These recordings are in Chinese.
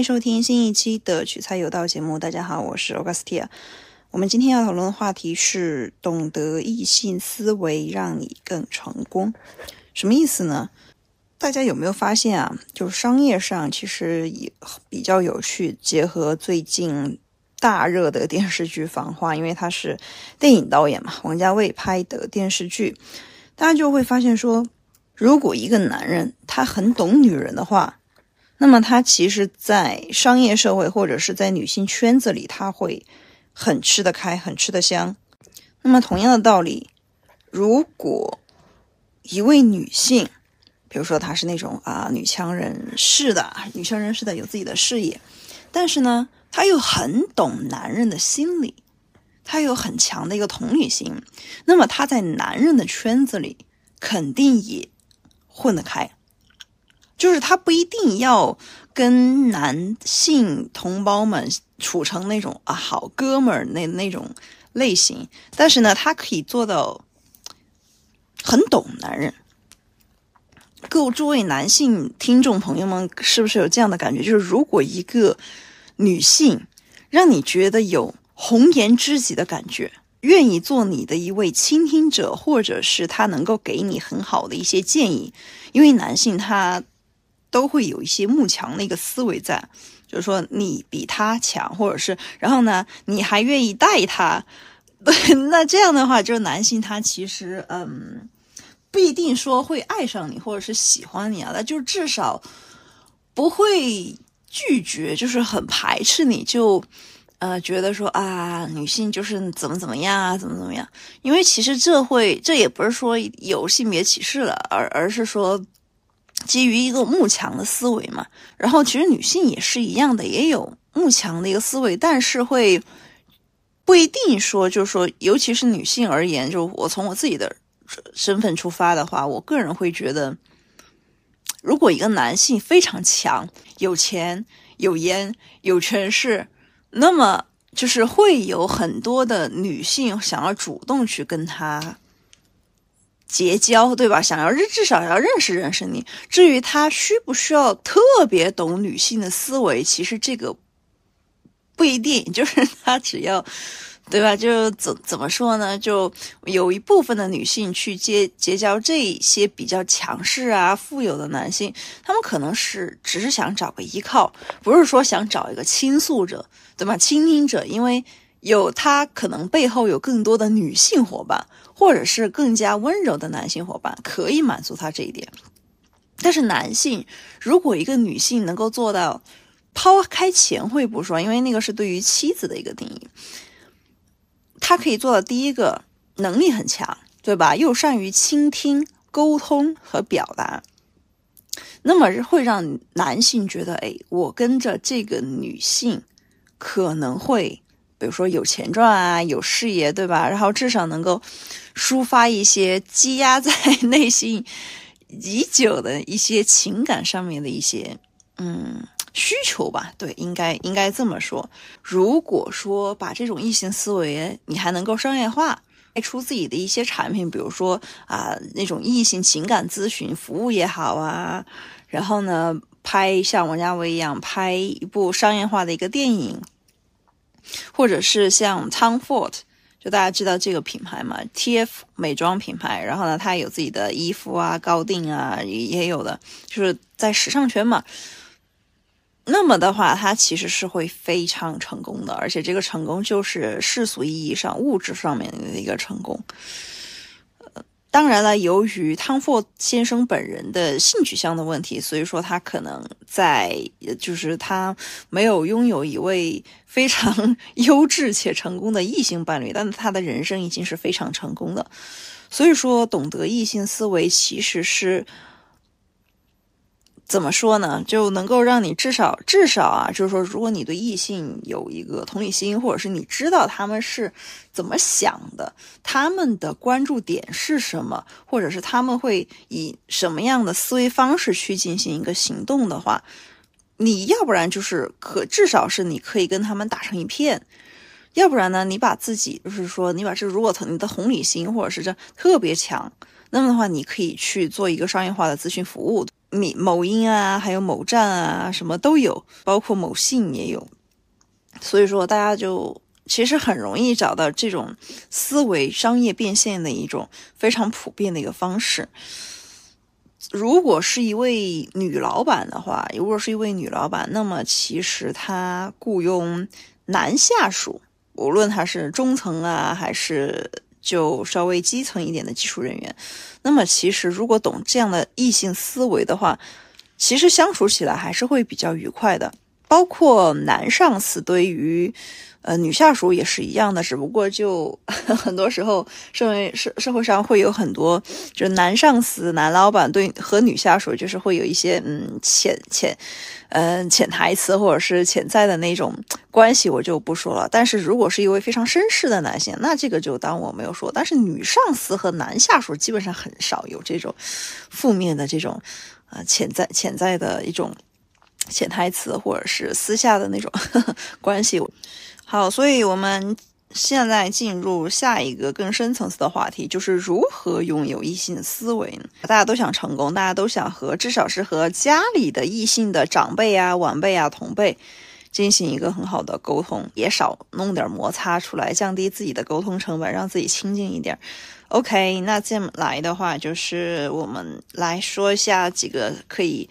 迎收听新一期的取材有道节目。大家好，我是 Augustia。我们今天要讨论的话题是懂得异性思维，让你更成功。什么意思呢？大家有没有发现啊？就是商业上其实也比较有趣，结合最近大热的电视剧《繁花》，因为他是电影导演嘛，王家卫拍的电视剧，大家就会发现说，如果一个男人他很懂女人的话。那么他其实，在商业社会或者是在女性圈子里，他会很吃得开，很吃得香。那么同样的道理，如果一位女性，比如说她是那种啊女强人士的，女强人士的有自己的事业，但是呢，她又很懂男人的心理，她有很强的一个同理心，那么她在男人的圈子里肯定也混得开。就是他不一定要跟男性同胞们处成那种啊好哥们儿那那种类型，但是呢，他可以做到很懂男人。各诸位男性听众朋友们，是不是有这样的感觉？就是如果一个女性让你觉得有红颜知己的感觉，愿意做你的一位倾听者，或者是他能够给你很好的一些建议，因为男性他。都会有一些慕强的一个思维在，就是说你比他强，或者是然后呢，你还愿意带他，对，那这样的话，就是男性他其实嗯，不一定说会爱上你，或者是喜欢你啊，那就至少不会拒绝，就是很排斥你，就呃觉得说啊，女性就是怎么怎么样啊，怎么怎么样，因为其实这会这也不是说有性别歧视了，而而是说。基于一个慕强的思维嘛，然后其实女性也是一样的，也有慕强的一个思维，但是会不一定说，就是说，尤其是女性而言，就我从我自己的身份出发的话，我个人会觉得，如果一个男性非常强，有钱、有颜、有权势，那么就是会有很多的女性想要主动去跟他。结交对吧？想要至少要认识认识你。至于他需不需要特别懂女性的思维，其实这个不一定。就是他只要对吧？就怎怎么说呢？就有一部分的女性去结结交这些比较强势啊、富有的男性，他们可能是只是想找个依靠，不是说想找一个倾诉者，对吧？倾听者，因为有他可能背后有更多的女性伙伴。或者是更加温柔的男性伙伴可以满足他这一点，但是男性如果一个女性能够做到抛开前会不说，因为那个是对于妻子的一个定义，他可以做到第一个能力很强，对吧？又善于倾听、沟通和表达，那么会让男性觉得，哎，我跟着这个女性可能会。比如说有钱赚啊，有事业，对吧？然后至少能够抒发一些积压在内心已久的一些情感上面的一些嗯需求吧。对，应该应该这么说。如果说把这种异性思维你还能够商业化，卖出自己的一些产品，比如说啊那种异性情感咨询服务也好啊，然后呢拍像王家卫一样拍一部商业化的一个电影。或者是像 Tom Ford，就大家知道这个品牌嘛，TF 美妆品牌。然后呢，它有自己的衣服啊，高定啊，也也有的，就是在时尚圈嘛。那么的话，它其实是会非常成功的，而且这个成功就是世俗意义上物质上面的一个成功。当然了，由于汤佛先生本人的性取向的问题，所以说他可能在，就是他没有拥有一位非常 优质且成功的异性伴侣，但他的人生已经是非常成功的。所以说，懂得异性思维其实是。怎么说呢？就能够让你至少至少啊，就是说，如果你对异性有一个同理心，或者是你知道他们是怎么想的，他们的关注点是什么，或者是他们会以什么样的思维方式去进行一个行动的话，你要不然就是可至少是你可以跟他们打成一片，要不然呢，你把自己就是说，你把这如果你的同理心或者是这特别强，那么的话，你可以去做一个商业化的咨询服务。米某音啊，还有某站啊，什么都有，包括某信也有。所以说，大家就其实很容易找到这种思维商业变现的一种非常普遍的一个方式。如果是一位女老板的话，如果是一位女老板，那么其实她雇佣男下属，无论他是中层啊，还是就稍微基层一点的技术人员，那么其实如果懂这样的异性思维的话，其实相处起来还是会比较愉快的。包括男上司对于，呃，女下属也是一样的，只不过就 很多时候社会社社会上会有很多，就是男上司、男老板对和女下属就是会有一些嗯潜潜，嗯潜台词或者是潜在的那种关系，我就不说了。但是如果是一位非常绅士的男性，那这个就当我没有说。但是女上司和男下属基本上很少有这种负面的这种，呃潜在潜在的一种。潜台词或者是私下的那种 关系，好，所以我们现在进入下一个更深层次的话题，就是如何拥有异性思维呢？大家都想成功，大家都想和至少是和家里的异性的长辈啊、晚辈啊、同辈进行一个很好的沟通，也少弄点摩擦出来，降低自己的沟通成本，让自己亲近一点。OK，那接下来的话就是我们来说一下几个可以。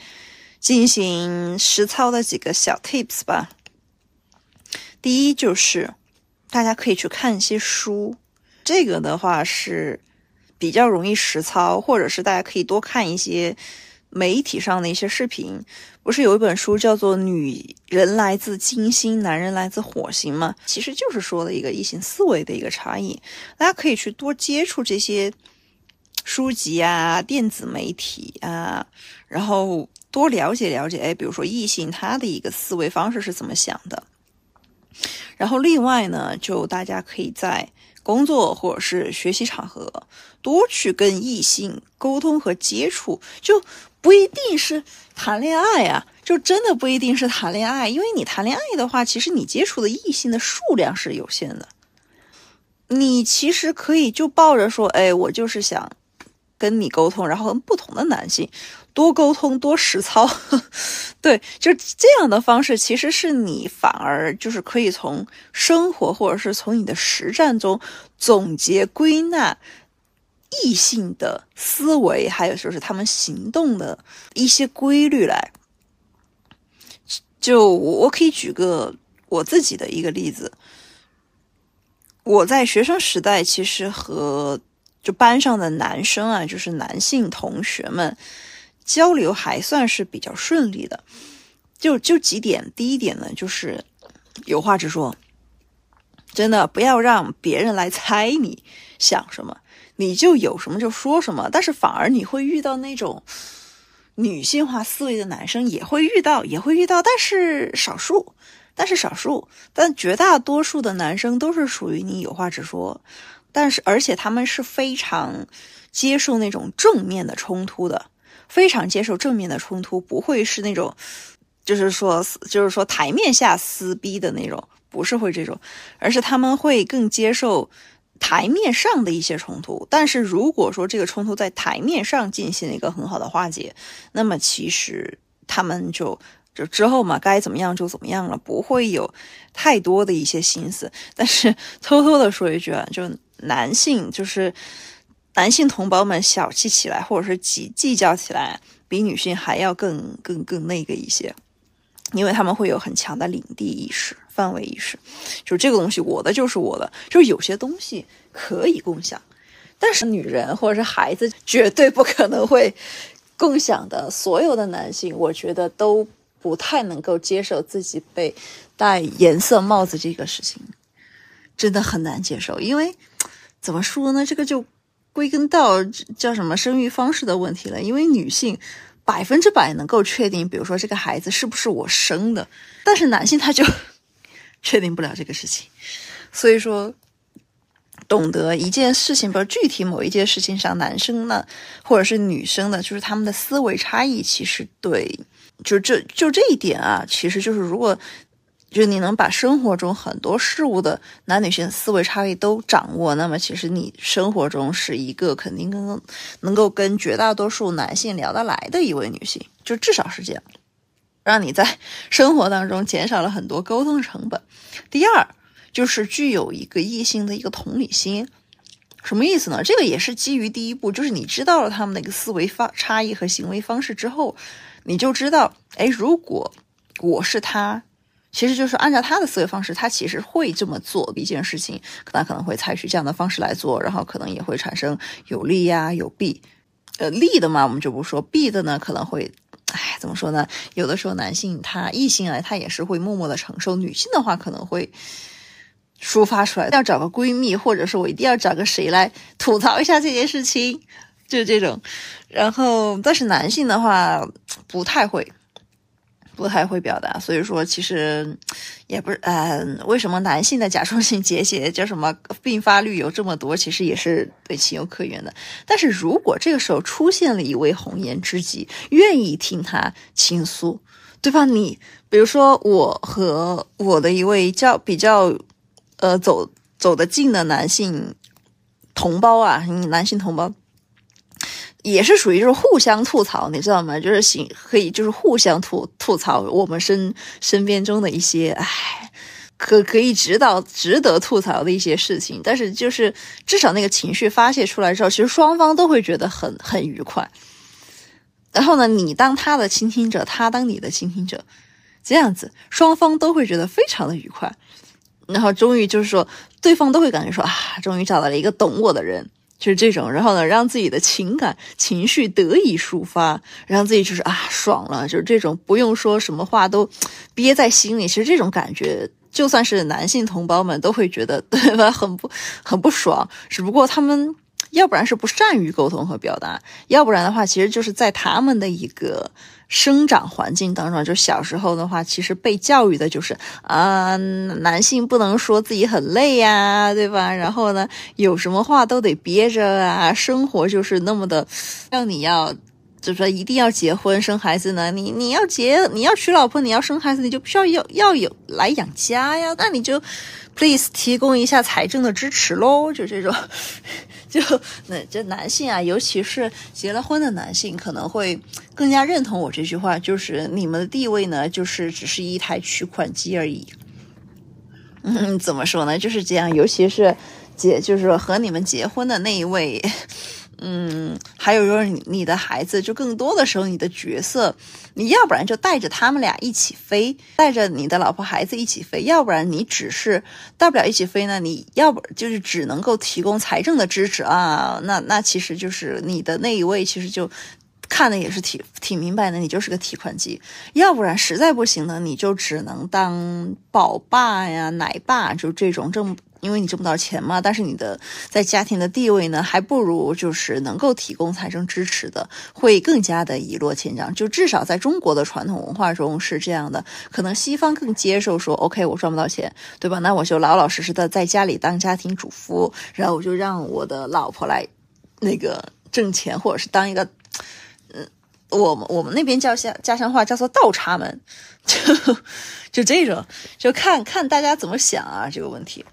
进行实操的几个小 tips 吧。第一就是大家可以去看一些书，这个的话是比较容易实操，或者是大家可以多看一些媒体上的一些视频。不是有一本书叫做《女人来自金星，男人来自火星》吗？其实就是说的一个异性思维的一个差异。大家可以去多接触这些书籍啊、电子媒体啊，然后。多了解了解，哎，比如说异性他的一个思维方式是怎么想的。然后另外呢，就大家可以在工作或者是学习场合多去跟异性沟通和接触，就不一定是谈恋爱啊，就真的不一定是谈恋爱，因为你谈恋爱的话，其实你接触的异性的数量是有限的。你其实可以就抱着说，哎，我就是想跟你沟通，然后跟不同的男性。多沟通，多实操，对，就这样的方式，其实是你反而就是可以从生活或者是从你的实战中总结归纳异性的思维，还有就是他们行动的一些规律来。就我我可以举个我自己的一个例子，我在学生时代其实和就班上的男生啊，就是男性同学们。交流还算是比较顺利的，就就几点。第一点呢，就是有话直说，真的不要让别人来猜你想什么，你就有什么就说什么。但是反而你会遇到那种女性化思维的男生，也会遇到，也会遇到，但是少数，但是少数，但绝大多数的男生都是属于你有话直说，但是而且他们是非常接受那种正面的冲突的。非常接受正面的冲突，不会是那种，就是说，就是说台面下撕逼的那种，不是会这种，而是他们会更接受台面上的一些冲突。但是如果说这个冲突在台面上进行了一个很好的化解，那么其实他们就就之后嘛，该怎么样就怎么样了，不会有太多的一些心思。但是偷偷的说一句啊，就男性就是。男性同胞们小气起来，或者是计计较起来，比女性还要更更更那个一些，因为他们会有很强的领地意识、范围意识，就这个东西我的就是我的，就是有些东西可以共享，但是女人或者是孩子绝对不可能会共享的。所有的男性，我觉得都不太能够接受自己被戴颜色帽子这个事情，真的很难接受，因为怎么说呢，这个就。归根到叫什么生育方式的问题了，因为女性百分之百能够确定，比如说这个孩子是不是我生的，但是男性他就 确定不了这个事情。所以说，懂得一件事情，比如具体某一件事情上，男生呢或者是女生的，就是他们的思维差异，其实对，就这就这一点啊，其实就是如果就是你能把生活中很多事物的男女性思维差异都掌握，那么其实你生活中是一个肯定跟能够跟绝大多数男性聊得来的一位女性，就至少是这样，让你在生活当中减少了很多沟通成本。第二，就是具有一个异性的一个同理心，什么意思呢？这个也是基于第一步，就是你知道了他们的一个思维方差异和行为方式之后，你就知道，哎，如果我是他。其实就是按照他的思维方式，他其实会这么做一件事情，他可能会采取这样的方式来做，然后可能也会产生有利呀、有弊。呃，利的嘛，我们就不说；弊的呢，可能会，哎，怎么说呢？有的时候男性他异性啊，他也是会默默的承受；女性的话，可能会抒发出来，要找个闺蜜，或者是我一定要找个谁来吐槽一下这件事情，就这种。然后，但是男性的话，不太会。不太会表达，所以说其实也不是，嗯，为什么男性的甲状腺结节叫什么并发率有这么多？其实也是对情有可原的。但是如果这个时候出现了一位红颜知己，愿意听他倾诉，对吧？你比如说我和我的一位较比较，呃，走走得近的男性同胞啊，男性同胞。也是属于就是互相吐槽，你知道吗？就是行可以就是互相吐吐槽我们身身边中的一些唉，可可以指导值得吐槽的一些事情。但是就是至少那个情绪发泄出来之后，其实双方都会觉得很很愉快。然后呢，你当他的倾听者，他当你的倾听者，这样子双方都会觉得非常的愉快。然后终于就是说，对方都会感觉说啊，终于找到了一个懂我的人。就是这种，然后呢，让自己的情感情绪得以抒发，让自己就是啊爽了，就是这种不用说什么话都憋在心里。其实这种感觉，就算是男性同胞们都会觉得 对吧，很不很不爽。只不过他们要不然是不善于沟通和表达，要不然的话，其实就是在他们的一个。生长环境当中，就小时候的话，其实被教育的就是啊，男性不能说自己很累呀，对吧？然后呢，有什么话都得憋着啊，生活就是那么的，让你要，就说一定要结婚生孩子呢？你你要结，你要娶老婆，你要生孩子，你就必须要要要有来养家呀，那你就 please 提供一下财政的支持喽，就这种。就那这男性啊，尤其是结了婚的男性，可能会更加认同我这句话，就是你们的地位呢，就是只是一台取款机而已。嗯，怎么说呢？就是这样，尤其是结，就是和你们结婚的那一位。嗯，还有就是你你的孩子，就更多的时候，你的角色，你要不然就带着他们俩一起飞，带着你的老婆孩子一起飞，要不然你只是带不了一起飞呢，你要不就是只能够提供财政的支持啊，那那其实就是你的那一位，其实就看的也是挺挺明白的，你就是个提款机，要不然实在不行呢，你就只能当宝爸呀、奶爸，就这种挣。因为你挣不到钱嘛，但是你的在家庭的地位呢，还不如就是能够提供财政支持的，会更加的一落千丈。就至少在中国的传统文化中是这样的，可能西方更接受说，OK，我赚不到钱，对吧？那我就老老实实的在家里当家庭主妇，然后我就让我的老婆来那个挣钱，或者是当一个，我们我们那边叫家家乡话叫做倒插门，就就这种，就看看大家怎么想啊这个问题。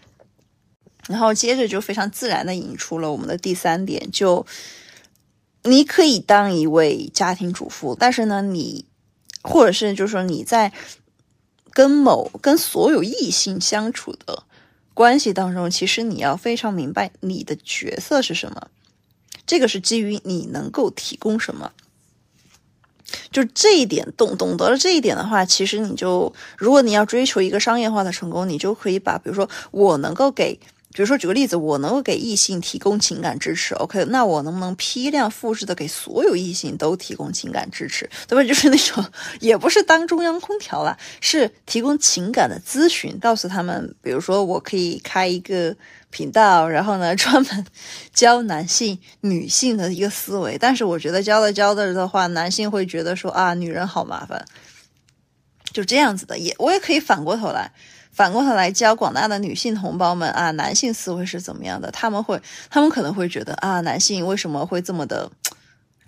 然后接着就非常自然的引出了我们的第三点，就你可以当一位家庭主妇，但是呢，你或者是就是说你在跟某跟所有异性相处的关系当中，其实你要非常明白你的角色是什么，这个是基于你能够提供什么。就这一点懂懂得了这一点的话，其实你就如果你要追求一个商业化的成功，你就可以把比如说我能够给。比如说，举个例子，我能够给异性提供情感支持，OK，那我能不能批量复制的给所有异性都提供情感支持，对吧？就是那种，也不是当中央空调了，是提供情感的咨询，告诉他们，比如说，我可以开一个频道，然后呢，专门教男性、女性的一个思维。但是我觉得教着教着的话，男性会觉得说啊，女人好麻烦，就这样子的。也我也可以反过头来。反过头来教广大的女性同胞们啊，男性思维是怎么样的？他们会，他们可能会觉得啊，男性为什么会这么的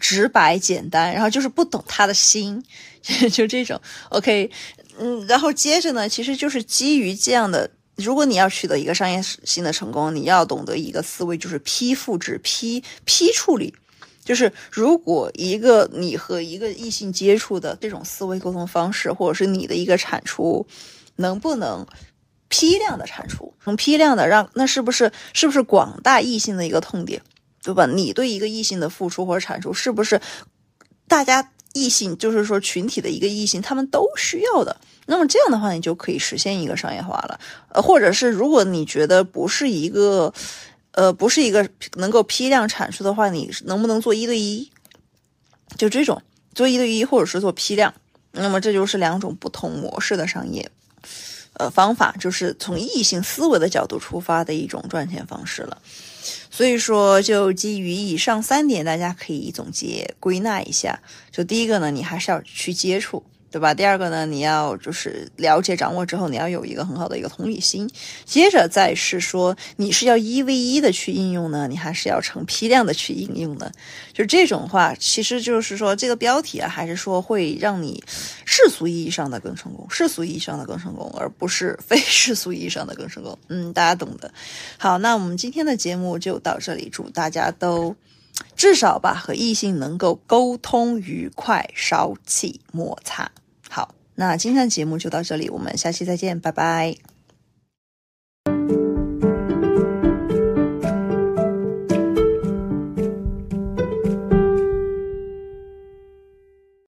直白简单？然后就是不懂他的心，就这种。OK，嗯，然后接着呢，其实就是基于这样的，如果你要取得一个商业性的成功，你要懂得一个思维，就是批复制、批批处理。就是如果一个你和一个异性接触的这种思维沟通方式，或者是你的一个产出，能不能批量的产出，能批量的让那是不是是不是广大异性的一个痛点，对吧？你对一个异性的付出或者产出，是不是大家异性就是说群体的一个异性他们都需要的？那么这样的话，你就可以实现一个商业化了。呃，或者是如果你觉得不是一个。呃，不是一个能够批量产出的话，你能不能做一对一？就这种做一对一，或者是做批量，那么这就是两种不同模式的商业呃方法，就是从异性思维的角度出发的一种赚钱方式了。所以说，就基于以上三点，大家可以总结归纳一下。就第一个呢，你还是要去接触。对吧？第二个呢，你要就是了解掌握之后，你要有一个很好的一个同理心。接着再是说，你是要一 v 一的去应用呢，你还是要成批量的去应用呢？就这种话，其实就是说这个标题啊，还是说会让你世俗意义上的更成功，世俗意义上的更成功，而不是 非世俗意义上的更成功。嗯，大家懂的。好，那我们今天的节目就到这里，祝大家都至少吧和异性能够沟通愉快，少起摩擦。好，那今天的节目就到这里，我们下期再见，拜拜。